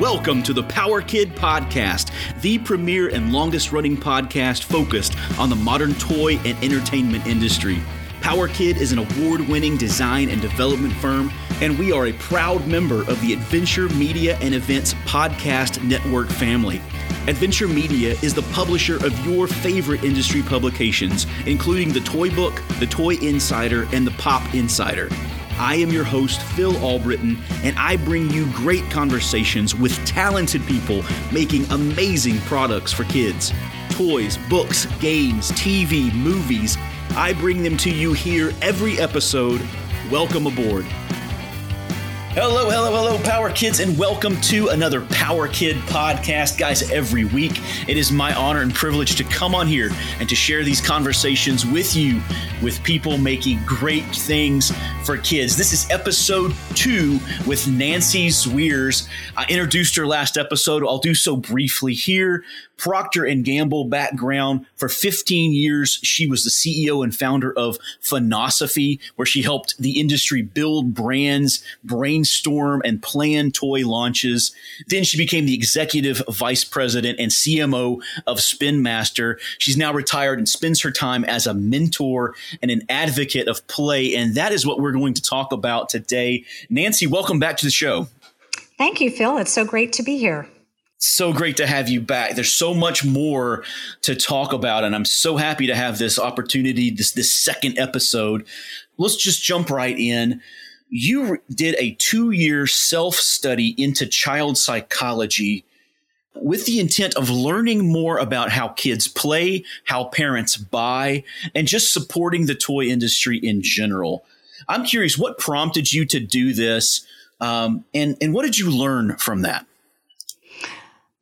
Welcome to the Power Kid Podcast, the premier and longest running podcast focused on the modern toy and entertainment industry. Power Kid is an award winning design and development firm, and we are a proud member of the Adventure Media and Events Podcast Network family. Adventure Media is the publisher of your favorite industry publications, including the Toy Book, the Toy Insider, and the Pop Insider. I am your host, Phil Albritton, and I bring you great conversations with talented people making amazing products for kids. Toys, books, games, TV, movies. I bring them to you here every episode. Welcome aboard. Hello, hello, hello, Power Kids, and welcome to another Power Kid podcast. Guys, every week it is my honor and privilege to come on here and to share these conversations with you, with people making great things for kids. This is episode two with Nancy Zwiers. I introduced her last episode. I'll do so briefly here. Procter and Gamble background. For 15 years, she was the CEO and founder of Funosophy, where she helped the industry build brands, brainstorm, and plan toy launches. Then she became the executive vice president and CMO of Spin Master. She's now retired and spends her time as a mentor and an advocate of play. And that is what we're going to talk about today. Nancy, welcome back to the show. Thank you, Phil. It's so great to be here so great to have you back. There's so much more to talk about, and I'm so happy to have this opportunity, this this second episode. Let's just jump right in. You did a two year self study into child psychology with the intent of learning more about how kids play, how parents buy, and just supporting the toy industry in general. I'm curious, what prompted you to do this, um, and and what did you learn from that?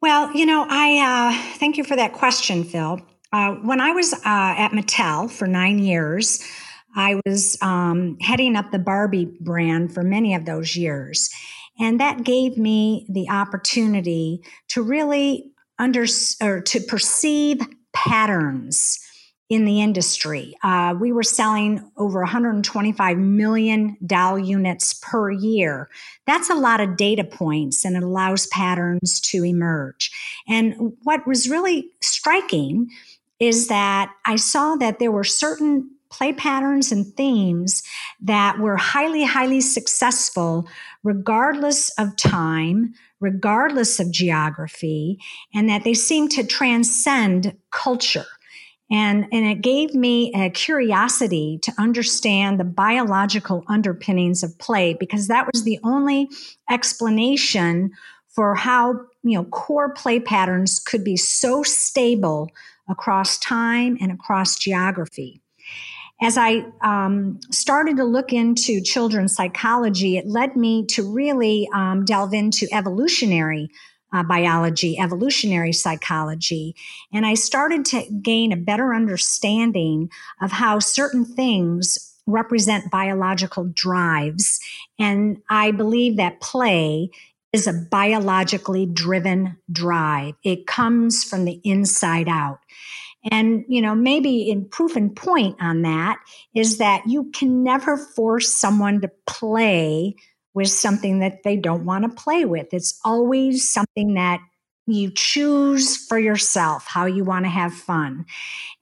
Well, you know, I uh, thank you for that question, Phil. Uh, when I was uh, at Mattel for nine years, I was um, heading up the Barbie brand for many of those years. And that gave me the opportunity to really under or to perceive patterns in the industry. Uh, we were selling over 125 million doll units per year. That's a lot of data points and it allows patterns to emerge. And what was really striking is that I saw that there were certain play patterns and themes that were highly, highly successful regardless of time, regardless of geography, and that they seemed to transcend culture. And, and it gave me a curiosity to understand the biological underpinnings of play because that was the only explanation for how you know core play patterns could be so stable across time and across geography. As I um, started to look into children's psychology, it led me to really um, delve into evolutionary uh, biology, evolutionary psychology. And I started to gain a better understanding of how certain things represent biological drives. And I believe that play is a biologically driven drive. It comes from the inside out. And, you know, maybe in proof and point on that is that you can never force someone to play with something that they don't want to play with. It's always something that you choose for yourself how you want to have fun.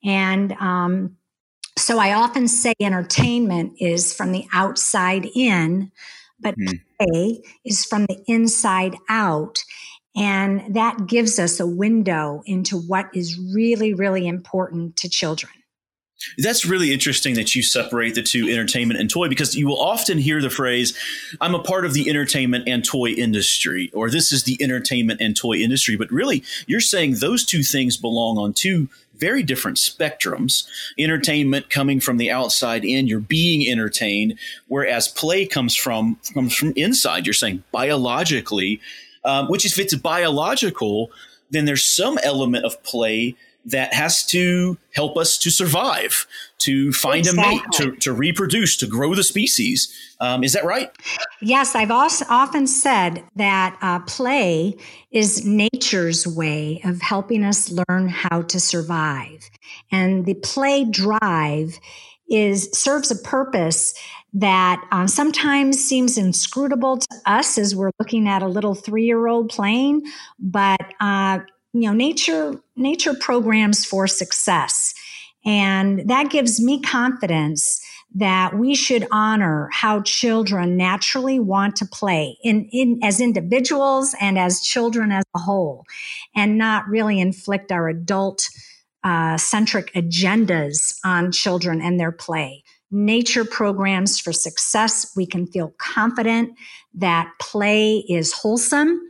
And um, so I often say entertainment is from the outside in, but mm. play is from the inside out. And that gives us a window into what is really, really important to children. That's really interesting that you separate the two entertainment and toy because you will often hear the phrase, I'm a part of the entertainment and toy industry, or this is the entertainment and toy industry. But really, you're saying those two things belong on two very different spectrums. Entertainment coming from the outside in, you're being entertained, whereas play comes from comes from inside. You're saying biologically, um, which if it's biological, then there's some element of play that has to help us to survive, to find exactly. a mate, to, to reproduce, to grow the species. Um, is that right? Yes, I've also often said that uh, play is nature's way of helping us learn how to survive. And the play drive is serves a purpose that um, sometimes seems inscrutable to us as we're looking at a little three-year-old playing, but uh, you know, nature nature programs for success, and that gives me confidence that we should honor how children naturally want to play in, in as individuals and as children as a whole, and not really inflict our adult uh, centric agendas on children and their play. Nature programs for success, we can feel confident that play is wholesome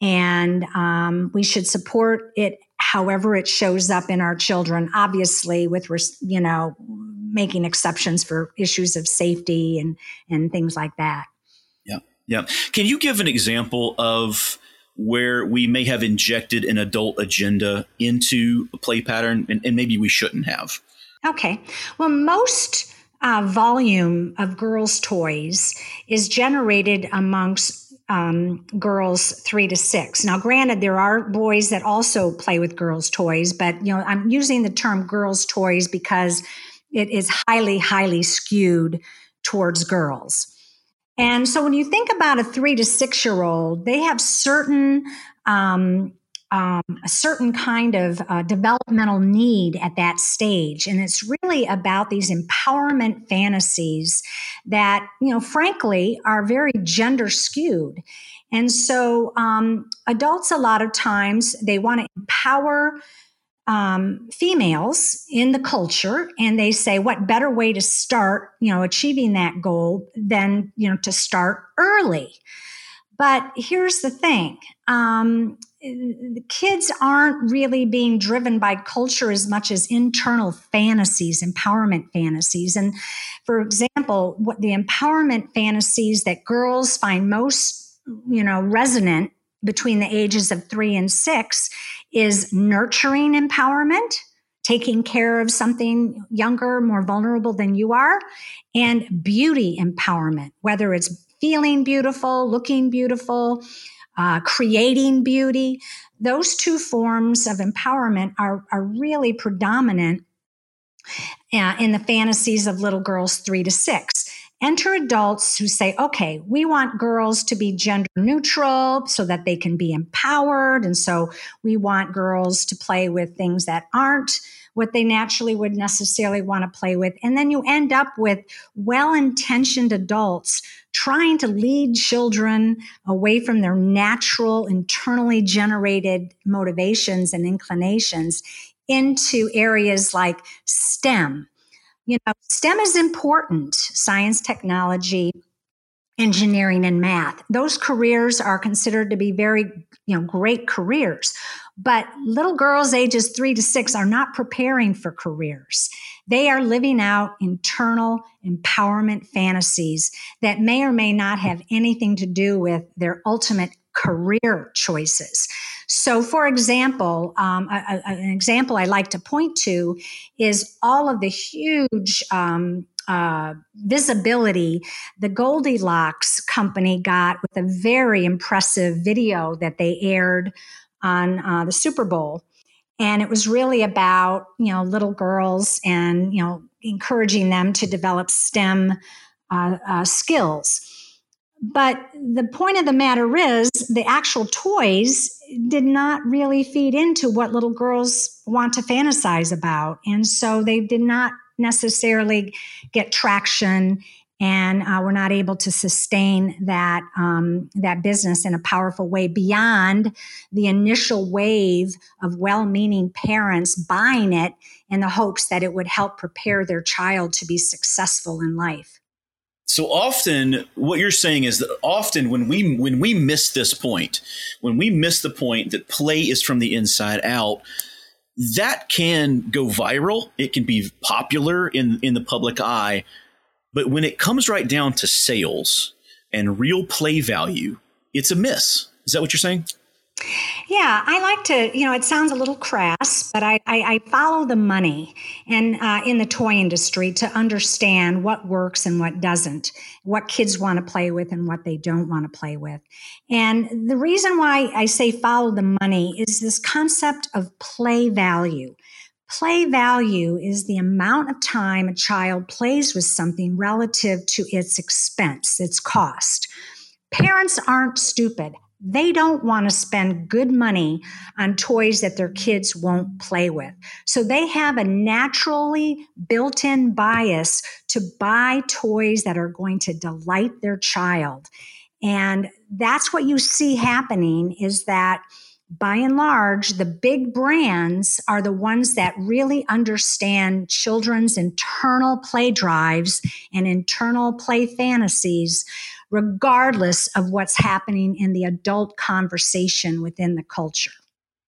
and um, we should support it however it shows up in our children. Obviously with you know making exceptions for issues of safety and and things like that. Yeah. Yeah. Can you give an example of where we may have injected an adult agenda into a play pattern and, and maybe we shouldn't have okay well most uh, volume of girls toys is generated amongst um, girls three to six. Now, granted, there are boys that also play with girls' toys, but you know, I'm using the term girls' toys because it is highly, highly skewed towards girls. And so, when you think about a three to six year old, they have certain um, um, a certain kind of uh, developmental need at that stage. And it's really about these empowerment fantasies that, you know, frankly, are very gender skewed. And so um, adults, a lot of times, they want to empower um, females in the culture and they say what better way to start you know achieving that goal than you know to start early but here's the thing um, the kids aren't really being driven by culture as much as internal fantasies, empowerment fantasies. And for example, what the empowerment fantasies that girls find most, you know, resonant between the ages of three and six is nurturing empowerment, taking care of something younger, more vulnerable than you are, and beauty empowerment, whether it's feeling beautiful, looking beautiful, uh, creating beauty. Those two forms of empowerment are, are really predominant uh, in the fantasies of little girls three to six. Enter adults who say, okay, we want girls to be gender neutral so that they can be empowered. And so we want girls to play with things that aren't what they naturally would necessarily want to play with. And then you end up with well intentioned adults trying to lead children away from their natural, internally generated motivations and inclinations into areas like STEM. You know, STEM is important science, technology, engineering and math. Those careers are considered to be very you know great careers but little girls ages 3 to 6 are not preparing for careers. They are living out internal empowerment fantasies that may or may not have anything to do with their ultimate career choices so, for example, um, a, a, an example I like to point to is all of the huge um, uh, visibility the GoldieBlox company got with a very impressive video that they aired on uh, the Super Bowl. And it was really about, you know, little girls and, you know, encouraging them to develop STEM uh, uh skills. But the point of the matter is, the actual toys did not really feed into what little girls want to fantasize about. And so they did not necessarily get traction and uh, we're not able to sustain that um, that business in a powerful way beyond the initial wave of well-meaning parents buying it in the hopes that it would help prepare their child to be successful in life. So often, what you're saying is that often when we when we miss this point, when we miss the point that play is from the inside out, that can go viral. It can be popular in in the public eye, but when it comes right down to sales and real play value, it's a miss. Is that what you're saying? Yeah, I like to, you know, it sounds a little crass, but I, I, I follow the money and uh, in the toy industry to understand what works and what doesn't, what kids want to play with and what they don't want to play with. And the reason why I say follow the money is this concept of play value. Play value is the amount of time a child plays with something relative to its expense, its cost. Parents aren't stupid. They don't want to spend good money on toys that their kids won't play with. So they have a naturally built in bias to buy toys that are going to delight their child. And that's what you see happening is that by and large, the big brands are the ones that really understand children's internal play drives and internal play fantasies regardless of what's happening in the adult conversation within the culture.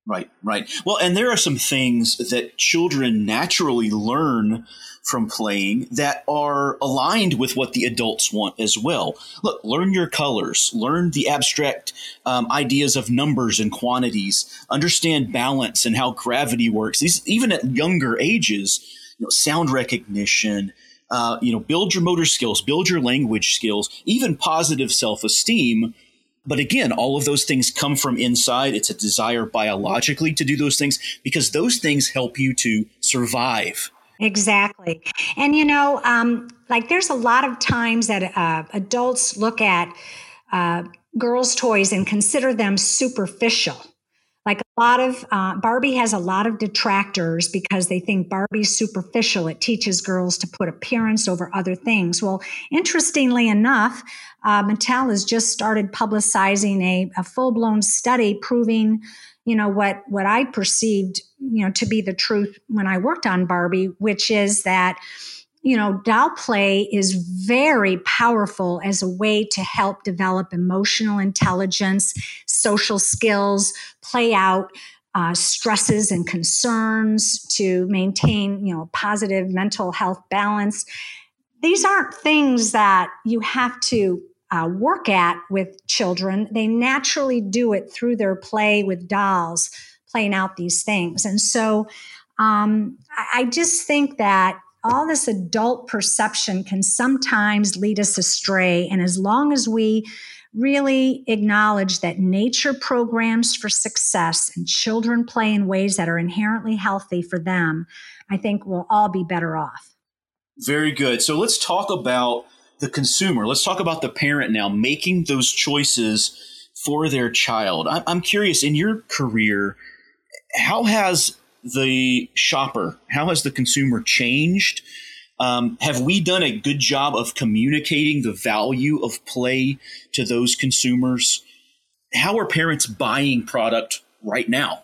Right, right. Well, and there are some things that children naturally learn from playing that are aligned with what the adults want as well. Look, learn your colors, learn the abstract um, ideas of numbers and quantities, understand balance and how gravity works. These, even at younger ages, you know, sound recognition, uh, you know, build your motor skills, build your language skills, even positive self esteem. But again, all of those things come from inside. It's a desire biologically to do those things because those things help you to survive. Exactly. And, you know, um, like there's a lot of times that uh, adults look at uh, girls' toys and consider them superficial. Like a lot of uh, Barbie has a lot of detractors because they think Barbie's superficial. It teaches girls to put appearance over other things. Well, interestingly enough, uh, Mattel has just started publicizing a, a full blown study proving, you know, what what I perceived, you know, to be the truth when I worked on Barbie, which is that you know, doll play is very powerful as a way to help develop emotional intelligence, social skills, play out uh, stresses and concerns, to maintain, you know, positive mental health balance. These aren't things that you have to uh, work at with children. They naturally do it through their play with dolls, playing out these things. And so um, I just think that all this adult perception can sometimes lead us astray. And as long as we really acknowledge that nature programs for success and children play in ways that are inherently healthy for them, I think we'll all be better off. Very good. So let's talk about the consumer. Let's talk about the parent now making those choices for their child. I'm curious in your career, how has the shopper? How has the consumer changed? Um, have we done a good job of communicating the value of play to those consumers? How are parents buying product right now?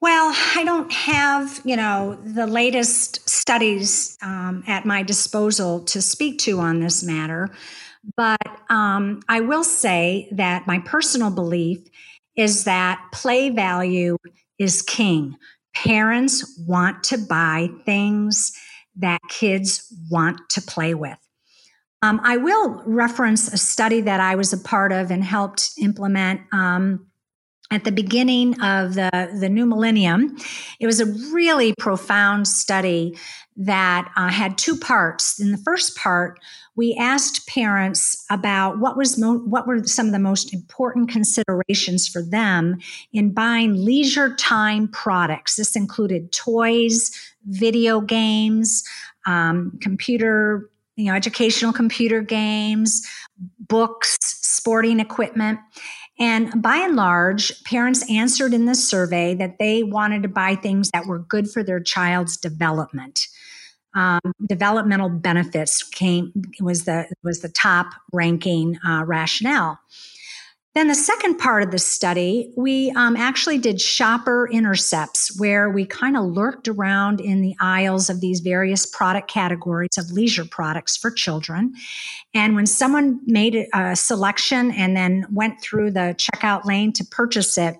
Well, I don't have, you know, the latest studies um, at my disposal to speak to on this matter, but um, I will say that my personal belief is that play value is king. Parents want to buy things that kids want to play with. Um, I will reference a study that I was a part of and helped implement um, at the beginning of the, the new millennium. It was a really profound study that uh, had two parts. In the first part, we asked parents about what was mo- what were some of the most important considerations for them in buying leisure time products. This included toys, video games, um, computer, you know, educational computer games, books, sporting equipment. And by and large, parents answered in this survey that they wanted to buy things that were good for their child's development um, developmental benefits came was the was the top ranking uh, rationale. Then the second part of the study, we um, actually did shopper intercepts where we kind of lurked around in the aisles of these various product categories of leisure products for children. And when someone made a selection and then went through the checkout lane to purchase it,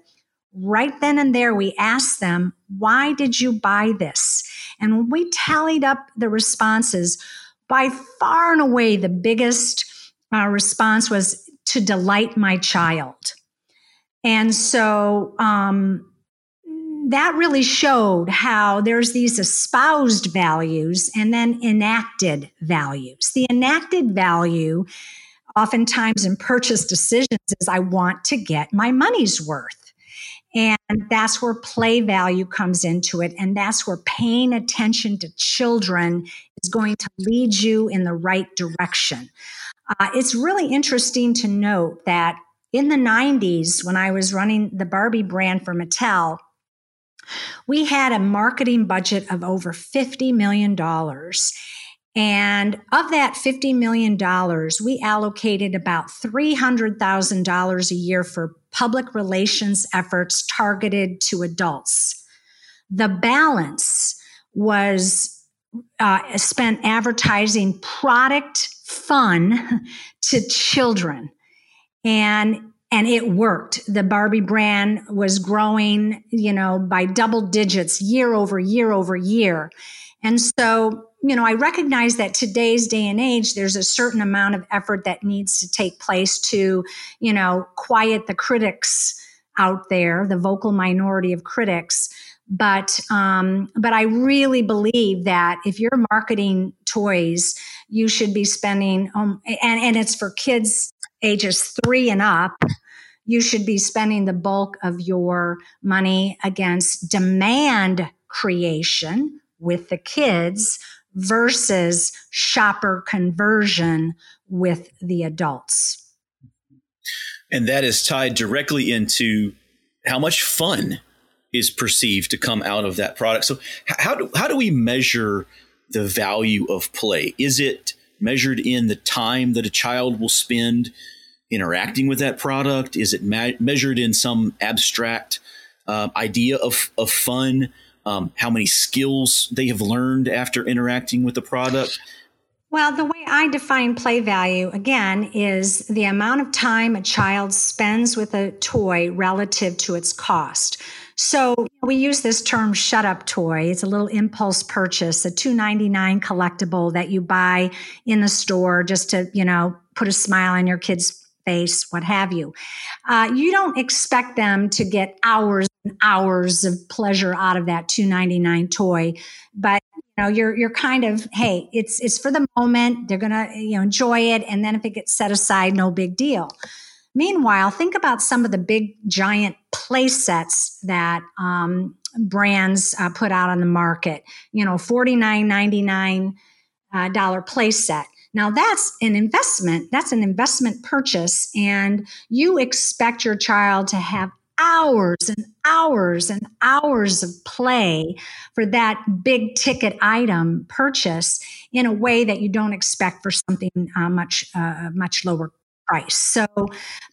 right then and there, we asked them, Why did you buy this? And when we tallied up the responses, by far and away, the biggest uh, response was to delight my child. And so um, that really showed how there's these espoused values and then enacted values. The enacted value, oftentimes in purchase decisions, is I want to get my money's worth. And that's where play value comes into it. And that's where paying attention to children is going to lead you in the right direction. Uh, it's really interesting to note that in the 90s, when I was running the Barbie brand for Mattel, we had a marketing budget of over $50 million. And of that $50 million, we allocated about $300,000 a year for public relations efforts targeted to adults. The balance was uh, spent advertising product fun to children. And and it worked. The Barbie brand was growing, you know, by double digits year over year over year. And so, you know, I recognize that today's day and age, there's a certain amount of effort that needs to take place to, you know, quiet the critics out there, the vocal minority of critics. But um, but I really believe that if you're marketing toys, you should be spending um, and and it's for kids ages three and up. You should be spending the bulk of your money against demand creation with the kids versus shopper conversion with the adults. And that is tied directly into how much fun is perceived to come out of that product. So how do how do we measure the value of play? Is it measured in the time that a child will spend interacting with that product? Is it ma- measured in some abstract uh, idea of, of fun? Um, how many skills they have learned after interacting with the product? Well, the way I define play value, again, is the amount of time a child spends with a toy relative to its cost. So we use this term shut up toy. It's a little impulse purchase, a 299 collectible that you buy in the store just to, you know, put a smile on your kid's face, what have you. Uh, you don't expect them to get hours hours of pleasure out of that 299 toy, but you know you're you're kind of hey, it's it's for the moment. They're gonna you know enjoy it, and then if it gets set aside, no big deal. Meanwhile, think about some of the big giant play sets that um, brands uh, put out on the market. You know, forty nine ninety nine uh, dollar play set now that's an investment. That's an investment purchase. And you expect your child to have hours and hours and hours of play for that big ticket item purchase in a way that you don't expect for something uh, much uh, much lower price. So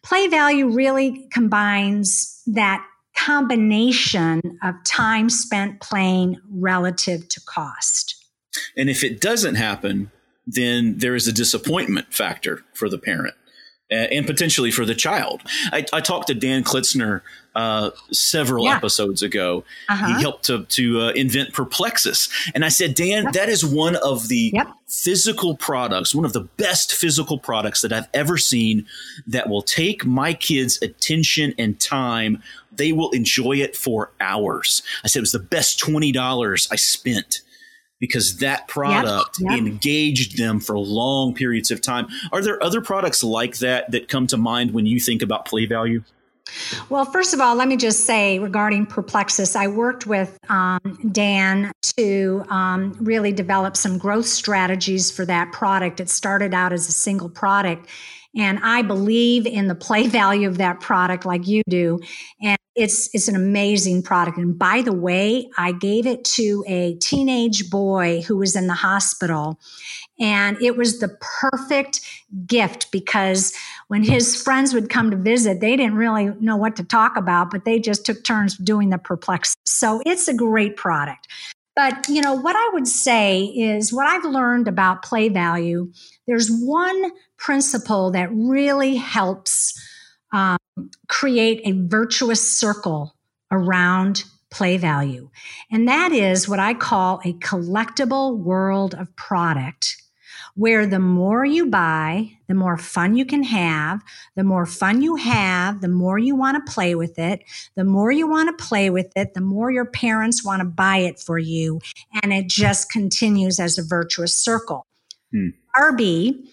play value really combines that combination of time spent playing relative to cost. And if it doesn't happen, then there is a disappointment factor for the parent and potentially for the child. I, I talked to Dan Klitsner uh, several yeah. episodes ago. Uh-huh. He helped to, to uh, invent Perplexus. And I said, Dan, yep. that is one of the yep. physical products, one of the best physical products that I've ever seen that will take my kids' attention and time. They will enjoy it for hours. I said, it was the best $20 I spent because that product yep, yep. engaged them for long periods of time. Are there other products like that that come to mind when you think about play value? Well, first of all, let me just say regarding Perplexus, I worked with um, Dan to um, really develop some growth strategies for that product. It started out as a single product. And I believe in the play value of that product like you do. And it's it's an amazing product. And by the way i gave it to a teenage boy who was in the hospital. And it was the perfect gift because when his friends would come to visit they didn't really know what to talk about but they just took turns doing the perplex so it's a great product. But you know what i would say is what i've learned about play value there's one principle that really helps um, create a virtuous circle around play value. And that is what I call a collectible world of product where the more you buy, the more fun you can have. The more fun you have, the more you want to play with it. The more you want to play with it, the more your parents want to buy it for you. And it just continues as a virtuous circle. Hmm. Barbie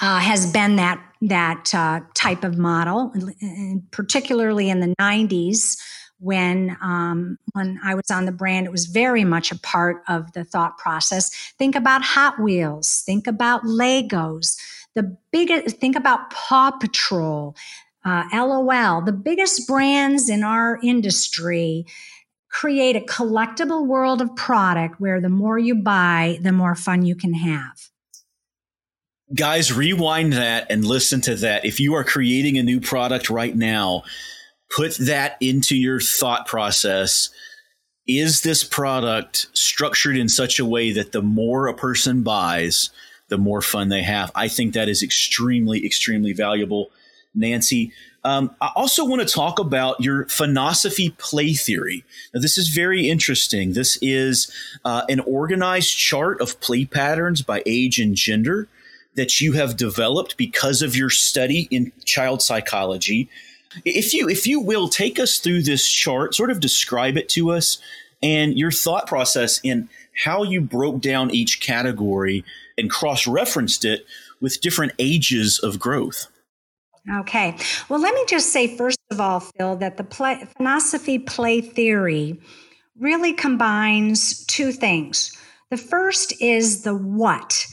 uh, has been that that uh, type of model, and particularly in the 90s when um, when I was on the brand, it was very much a part of the thought process. Think about Hot Wheels. Think about Legos. The biggest. Think about Paw Patrol, uh, LOL. The biggest brands in our industry create a collectible world of product where the more you buy, the more fun you can have. Guys, rewind that and listen to that. If you are creating a new product right now, put that into your thought process. Is this product structured in such a way that the more a person buys, the more fun they have? I think that is extremely, extremely valuable. Nancy, um, I also want to talk about your Funosophy play theory. Now, this is very interesting. This is uh, an organized chart of play patterns by age and gender that you have developed because of your study in child psychology. If you if you will take us through this chart, sort of describe it to us and your thought process in how you broke down each category and cross-referenced it with different ages of growth. Okay. Well, let me just say, first of all, Phil, that the play, Funosophy play theory really combines two things. The first is the what.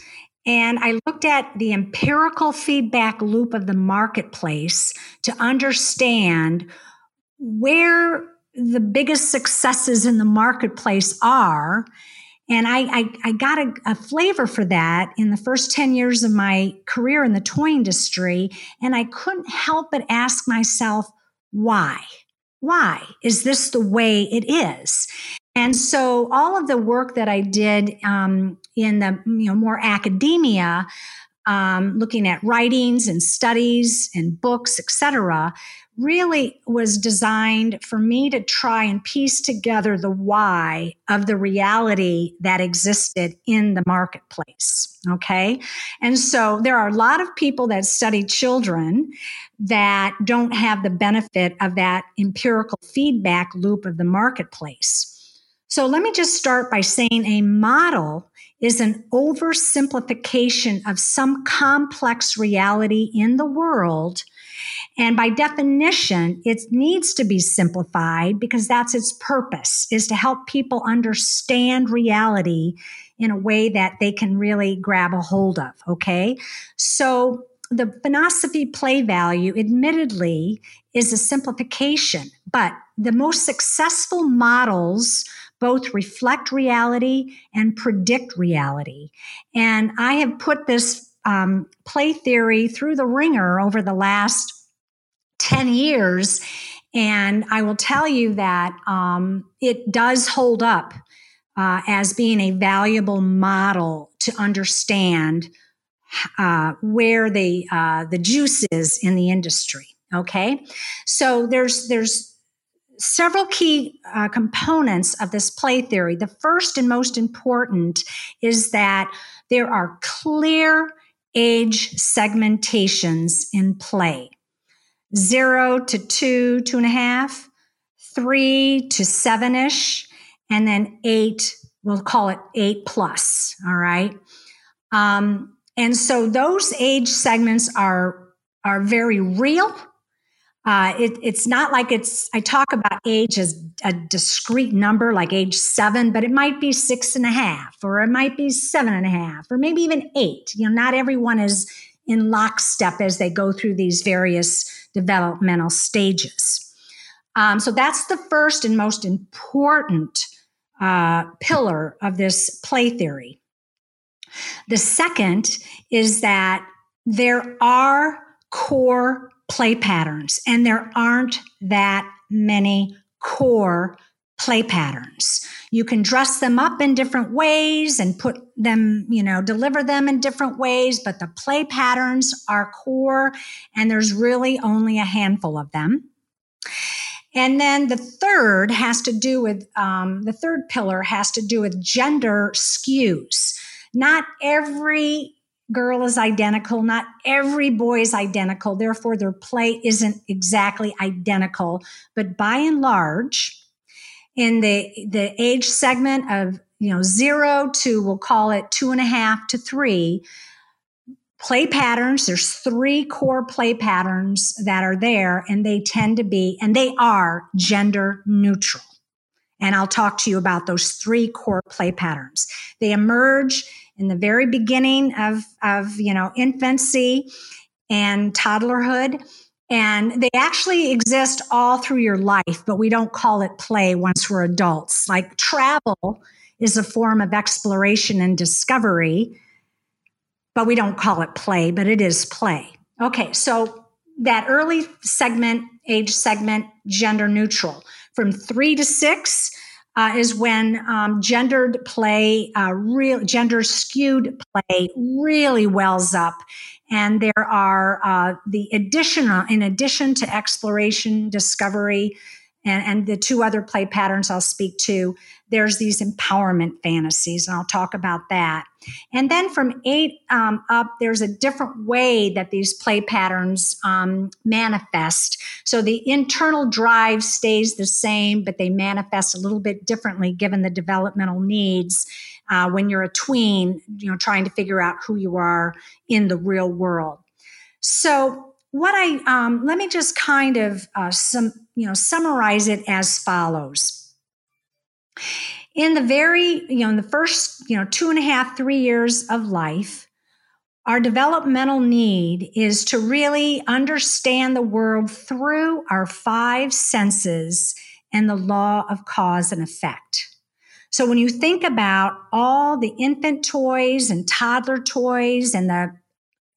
And I looked at the empirical feedback loop of the marketplace to understand where the biggest successes in the marketplace are and I, I, I got a, a, flavor for that in the first 10 years of my career in the toy industry. And I couldn't help but ask myself, why? Why is this the way it is? And so all of the work that I did um, in the you know more academia, um, looking at writings and studies and books, etc., really was designed for me to try and piece together the why of the reality that existed in the marketplace. Okay. And so there are a lot of people that study children that don't have the benefit of that empirical feedback loop of the marketplace. So let me just start by saying a model is an oversimplification of some complex reality in the world and by definition, it needs to be simplified because that's its purpose is to help people understand reality in a way that they can really grab a hold of. Okay. So the Funosophy play value, admittedly, is a simplification, but the most successful models both reflect reality and predict reality. And I have put this um, play theory through the wringer over the last 10 years. And I will tell you that um, it does hold up uh, as being a valuable model to understand uh, where the uh, the juice is in the industry. Okay, so there's there's several key uh, components of this play theory. The first and most important is that there are clear age segmentations in play zero to two, two and a half, three to seven ish, and then eight, we'll call it eight plus. All right. Um, and so those age segments are, are very real. Uh, it, it's not like it's, I talk about age as a discrete number like age seven, but it might be six and a half, or it might be seven and a half, or maybe even eight. You know, not everyone is in lockstep as they go through these various developmental stages. Um, so that's the first and most important uh, pillar of this play theory. The second is that there are core play patterns, and there aren't that many core play patterns. You can dress them up in different ways and put them, you know, deliver them in different ways, but the play patterns are core and there's really only a handful of them. And then the third has to do with um, the third pillar has to do with gender skews. Not every girl is identical. Not every boy is identical. Therefore, their play isn't exactly identical. But by and large, in the the age segment of you know zero to we'll call it two and a half to three play patterns. There's three core play patterns that are there, and they tend to be, and they are gender neutral. And I'll talk to you about those three core play patterns. They emerge in the very beginning of, of you know, infancy and toddlerhood. And they actually exist all through your life, but we don't call it play once we're adults. Like travel is a form of exploration and discovery but we don't call it play, but it is play. Okay, so that early segment, age segment, gender neutral. From three to six uh, is when um, gendered play, uh, real gender skewed play really wells up. And there are uh, the additional, in addition to exploration, discovery, and, and the two other play patterns I'll speak to, there's these empowerment fantasies, and I'll talk about that. And then from eight um, up, there's a different way that these play patterns um, manifest. So the internal drive stays the same, but they manifest a little bit differently given the developmental needs. Uh, when you're a tween, you know, trying to figure out who you are in the real world. So what I um, let me just kind of uh, some you know summarize it as follows in the very, you know, in the first, you know, two and a half, three years of life, our developmental need is to really understand the world through our five senses and the law of cause and effect. So when you think about all the infant toys and toddler toys and the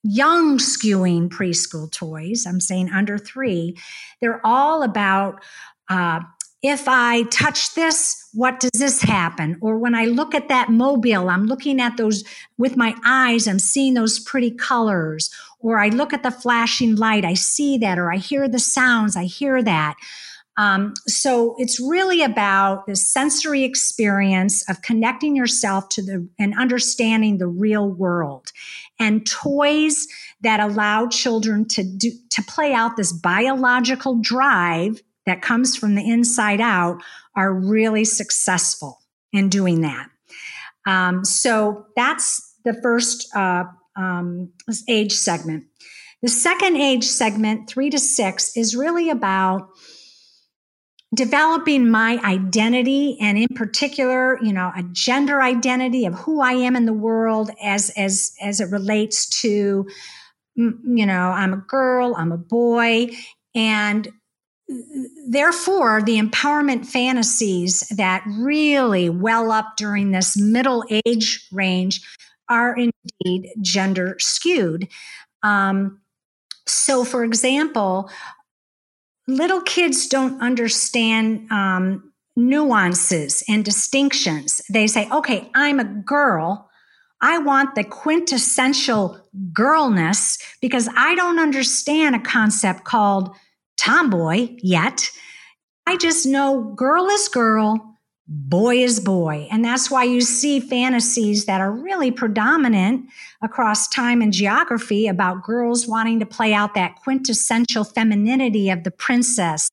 young skewing preschool toys, I'm saying under three, they're all about uh, if I touch this, what does this happen? Or when I look at that mobile, I'm looking at those with my eyes, I'm seeing those pretty colors. Or I look at the flashing light, I see that, or I hear the sounds, I hear that. Um, so it's really about the sensory experience of connecting yourself to the and understanding the real world and toys that allow children to do to play out this biological drive that comes from the inside out are really successful in doing that. Um, so that's the first uh, um, age segment. The second age segment, three to six, is really about developing my identity and in particular you know a gender identity of who i am in the world as as as it relates to you know i'm a girl i'm a boy and therefore, the empowerment fantasies that really well up during this middle age range are indeed gender skewed. Um, so, for example, little kids don't understand um, nuances and distinctions. They say, okay, I'm a girl. I want the quintessential girlness because I don't understand a concept called tomboy yet. I just know girl is girl, boy is boy. And that's why you see fantasies that are really predominant across time and geography about girls wanting to play out that quintessential femininity of the princess.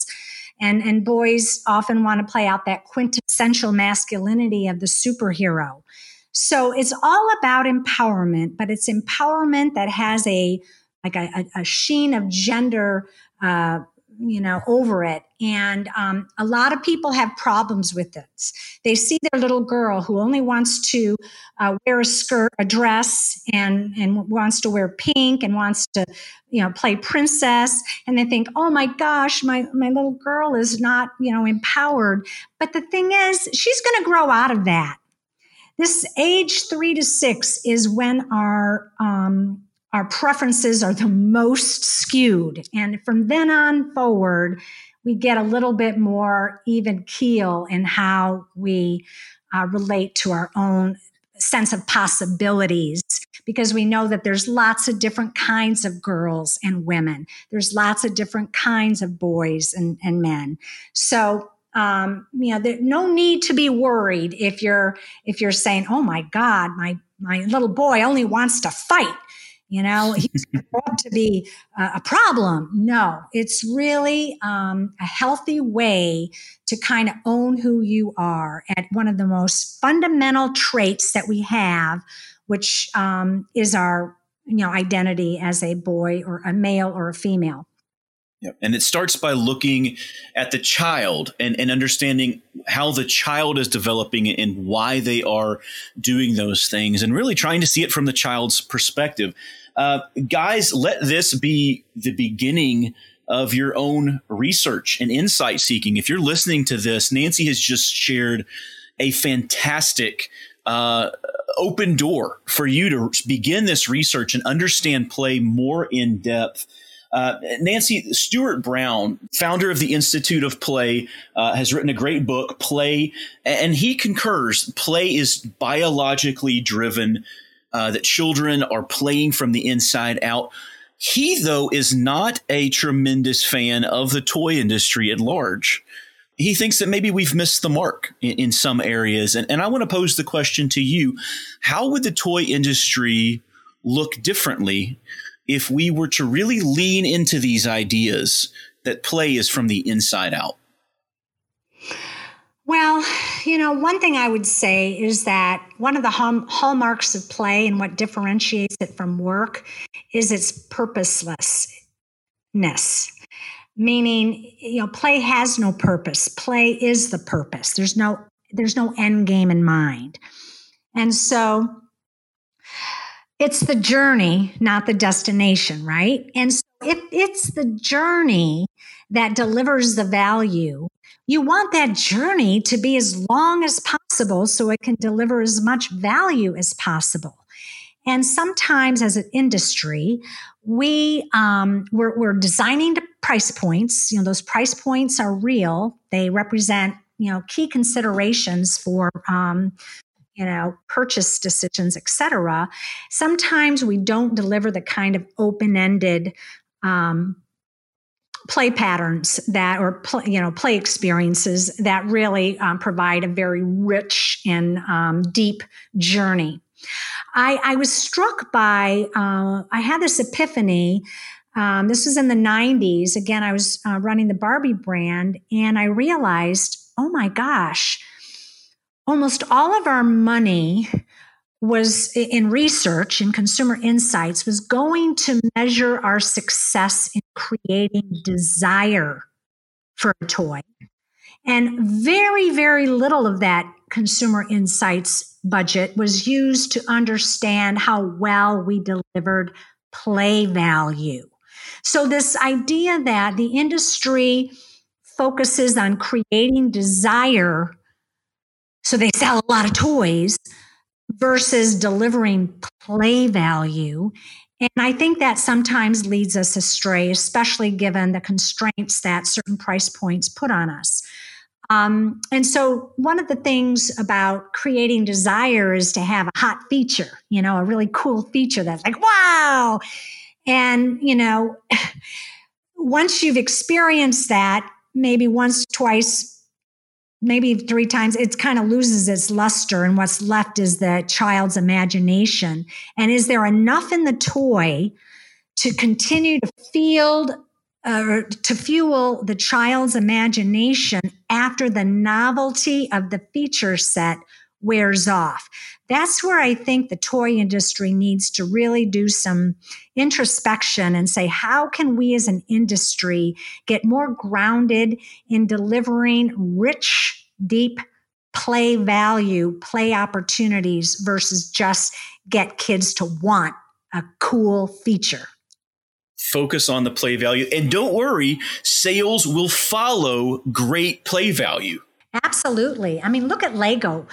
And, and boys often want to play out that quintessential masculinity of the superhero. So it's all about empowerment, but it's empowerment that has a like a, a sheen of gender uh, you know over it. And um, a lot of people have problems with this. They see their little girl who only wants to uh, wear a skirt a dress and and wants to wear pink and wants to you know play princess. And they think oh my gosh my my little girl is not you know empowered. But the thing is she's going to grow out of that. This age three to six is when our um, our preferences are the most skewed. And from then on forward, we get a little bit more even keel in how we uh, relate to our own sense of possibilities because we know that there's lots of different kinds of girls and women. There's lots of different kinds of boys and, and men. So um, you know, there's no need to be worried if you're if you're saying, "Oh my God, my my little boy only wants to fight." You know he's going to be a problem. No it's really um, a healthy way to kind of own who you are. At one of the most fundamental traits that we have which um, is our you know identity as a boy or a male or a female Yep. And it starts by looking at the child and, and understanding how the child is developing and why they are doing those things and really trying to see it from the child's perspective. Uh, guys, let this be the beginning of your own research and insight seeking. If you're listening to this, Nancy has just shared a fantastic uh, open door for you to begin this research and understand play more in depth uh, Nancy Stuart Brown, founder of the Institute of Play, uh, has written a great book, Play, and he concurs play is biologically driven, uh, that children are playing from the inside out. He, though, is not a tremendous fan of the toy industry at large. He thinks that maybe we've missed the mark in, in some areas. And, and I want to pose the question to you How would the toy industry look differently if we were to really lean into these ideas that play is from the inside out? Well, you know, one thing I would say is that one of the hallmarks of play and what differentiates it from work is its purposelessness. Meaning, you know, play has no purpose. Play is the purpose. There's no there's no end game in mind. And so it's the journey, not the destination, right? And so if it's the journey that delivers the value, you want that journey to be as long as possible so it can deliver as much value as possible. And sometimes, as an industry, we um, we're, we're designing to price points. You know, those price points are real. They represent you know key considerations for um, you know purchase decisions etc sometimes we don't deliver the kind of open-ended um, play patterns that or play, you know play experiences that really um, provide a very rich and um, deep journey. I, I, was struck by uh, i had this epiphany um, this was in the 90s again i was uh, running the barbie brand and i realized oh my gosh almost all of our money was in research and consumer insights was going to measure our success in creating desire for a toy. And very, very little of that consumer insights budget was used to understand how well we delivered play value. So, this idea that the industry focuses on creating desire so they sell a lot of toys versus delivering play value. And I think that sometimes leads us astray, especially given the constraints that certain price points put on us. Um, and so, one of the things about creating desire is to have a hot feature, you know, a really cool feature that's like, wow. And, you know, once you've experienced that, maybe once, twice, maybe three times, it kind of loses its luster, and what's left is the child's imagination. And is there enough in the toy to continue to field uh, to fuel the child's imagination after the novelty of the feature set wears off. That's where I think the toy industry needs to really do some introspection and say, how can we as an industry get more grounded in delivering rich, deep play value, play opportunities versus just get kids to want a cool feature? Focus on the play value. And don't worry, sales will follow great play value. Absolutely. I mean, look at Lego.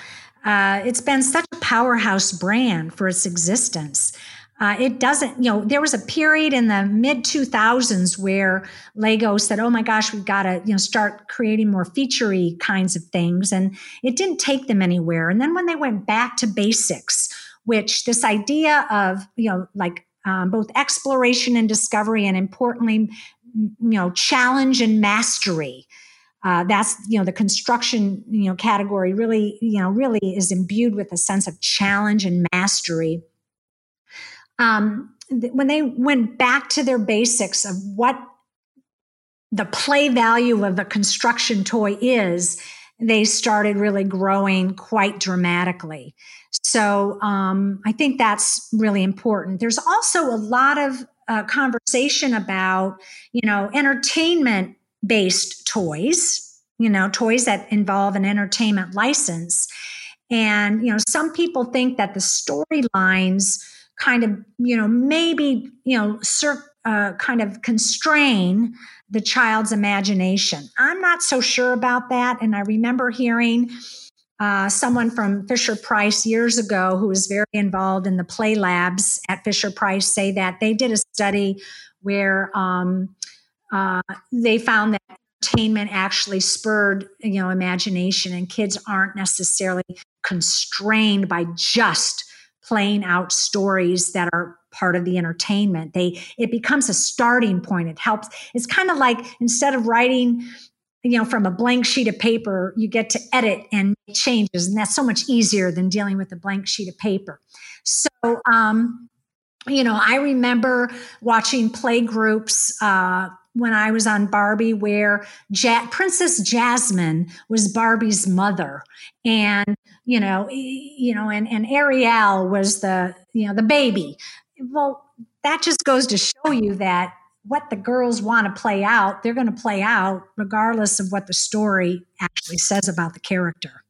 Uh, it's been such a powerhouse brand for its existence. Uh, it doesn't, you know, there was a period in the mid 2000s where Lego said, "Oh my gosh, we've got to, you know, start creating more featurey kinds of things," and it didn't take them anywhere. And then when they went back to basics, which this idea of, you know, like um, both exploration and discovery, and importantly, you know, challenge and mastery uh, that's you know the construction you know category really you know really is imbued with a sense of challenge and mastery um, th- when they went back to their basics of what the play value of a construction toy is they started really growing quite dramatically So um, I think that's really important. There's also a lot of uh, conversation about, you know, entertainment based toys, you know, toys that involve an entertainment license. And, you know, some people think that the storylines kind of, you know, maybe, you know, cir- uh, kind of constrain the child's imagination. I'm not so sure about that. And I remember hearing uh, someone from Fisher Price years ago who was very involved in the play labs at Fisher Price say that they did a study where um, uh, they found that entertainment actually spurred you know imagination and kids aren't necessarily constrained by just playing out stories that are part of the entertainment. They it becomes a starting point. It helps. It's kind of like instead of writing you know from a blank sheet of paper you get to edit and make changes and that's so much easier than dealing with a blank sheet of paper. So um you know i remember watching play groups uh when I was on Barbie, where ja- Princess Jasmine was Barbie's mother, and you know, you know, and and Ariel was the you know the baby. Well, that just goes to show you that what the girls want to play out, they're going to play out regardless of what the story actually says about the character.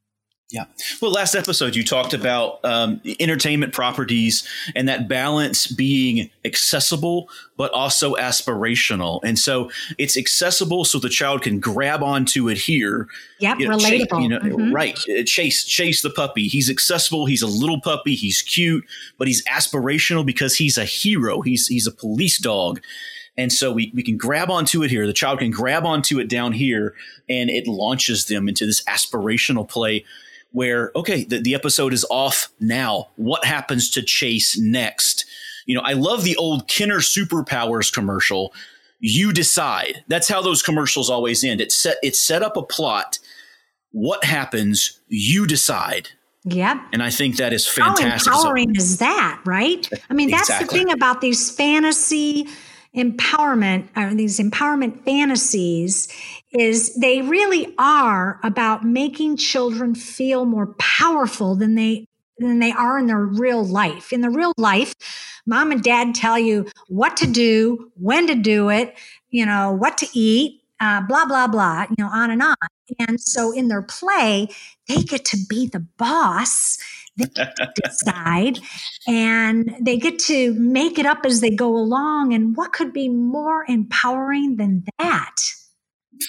Yeah. Well, last episode, you talked about um, entertainment properties and that balance being accessible, but also aspirational. And so it's accessible so the child can grab onto it here. Yep, you know, relatable. Chase, you know, mm-hmm. Right. Uh, chase, chase the puppy. He's accessible. He's a little puppy. He's cute, but he's aspirational because he's a hero. He's, he's a police dog. And so we, we can grab onto it here. The child can grab onto it down here and it launches them into this aspirational play where, okay, the, the episode is off now. What happens to Chase next? You know, I love the old Kenner Superpowers commercial. You decide. That's how those commercials always end. It set it set up a plot. What happens? You decide. Yep. And I think that is fantastic. How empowering so, is that, right? I mean, that's exactly. the thing about these fantasy empowerment or these empowerment fantasies is they really are about making children feel more powerful than they than they are in their real life. In the real life, mom and dad tell you what to do, when to do it, you know, what to eat, uh, blah, blah, blah, you know, on and on. And so in their play, they get to be the boss they decide and they get to make it up as they go along. And what could be more empowering than that?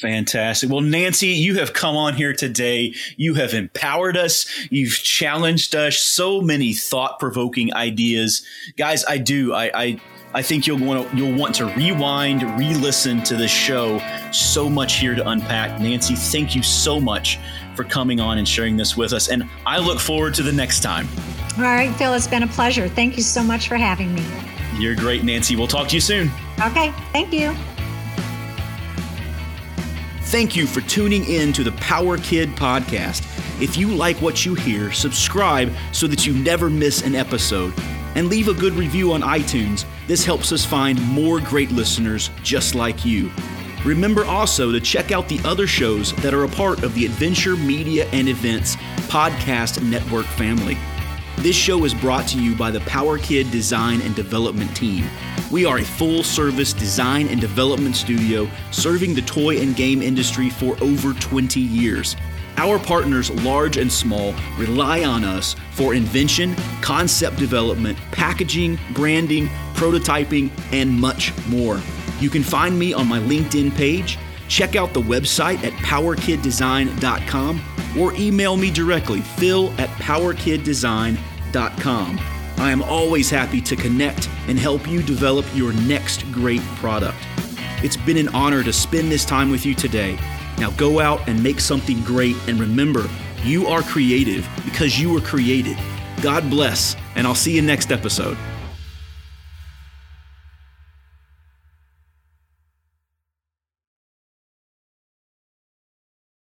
Fantastic. Well, Nancy, you have come on here today. You have empowered us. You've challenged us. So many thought provoking ideas. Guys, I do. I, I, I think you'll want to, you'll want to rewind, re-listen to this show. So much here to unpack. Nancy, thank you so much for coming on and sharing this with us. And I look forward to the next time. All right, Phil, it's been a pleasure. Thank you so much for having me. You're great, Nancy. We'll talk to you soon. Okay, thank you. Thank you for tuning in to the Power Kid podcast. If you like what you hear, subscribe so that you never miss an episode. And leave a good review on iTunes. This helps us find more great listeners just like you. Remember also to check out the other shows that are a part of the Adventure Media and Events podcast network family. This show is brought to you by the Power Kid Design and Development Team. We are a full service design and development studio serving the toy and game industry for over 20 years. Our partners, large and small, rely on us for invention, concept development, packaging, branding, prototyping, and much more. You can find me on my LinkedIn page. Check out the website at powerkiddesign.com or email me directly, phil at powerkiddesign.com. I am always happy to connect and help you develop your next great product. It's been an honor to spend this time with you today. Now go out and make something great and remember, you are creative because you were created. God bless, and I'll see you next episode.